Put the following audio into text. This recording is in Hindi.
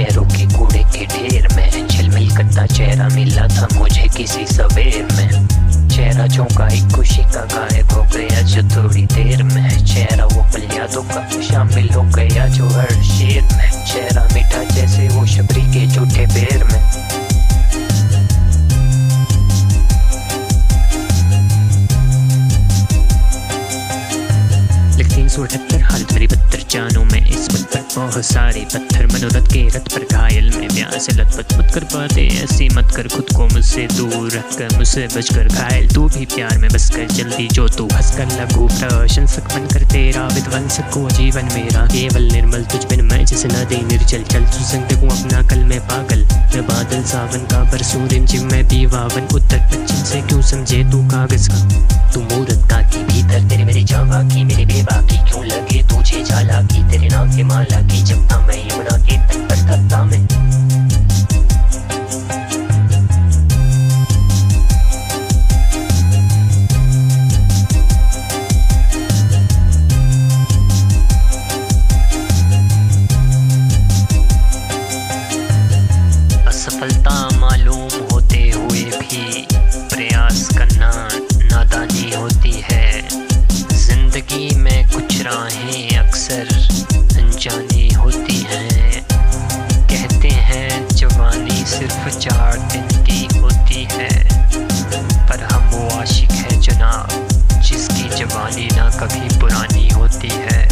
चेहरों के कूड़े के ढेर में झिलमिल करता चेहरा मिला था मुझे किसी सवेर में। चेहरा चौंका, एक खुशी का गायब हो गया जो थोड़ी देर में चेहरा वो पल यादों का तो शामिल हो गया। सौ अठहत्तर हालत मेरी बदतर जानू में इस वक्त पर। बहुत सारे पत्थर मनोरथ के रथ पर घायल। में ब्याह से लथपथ मत कर पाते ऐसी मत कर। खुद को मुझसे दूर रख कर मुझसे बचकर घायल। तू भी प्यार में बस कर जल्दी जो तू हंस कर लगू। प्रशंसक बन कर तेरा विध्वंसक को। जीवन मेरा केवल निर्मल तुझ बिन मैं जिस नदी निर्जल। चल तू संग अपना कल में पागल। मैं बादल सावन का बरसू जिम में भी वावन उत्तर पश्चिम से क्यों समझे तू कागज़ का? तू मूरत का की भीतर माला की जपता मैं। असफलता मालूम होते हुए भी प्रयास करना नादानी होती है। ज़िंदगी में कुछ राहें अक्सर जानी होती है। कहते हैं, जवानी सिर्फ़ चार दिन की होती है। पर हम वो आशिक हैं जना जिसकी जवानी ना कभी पुरानी होती है।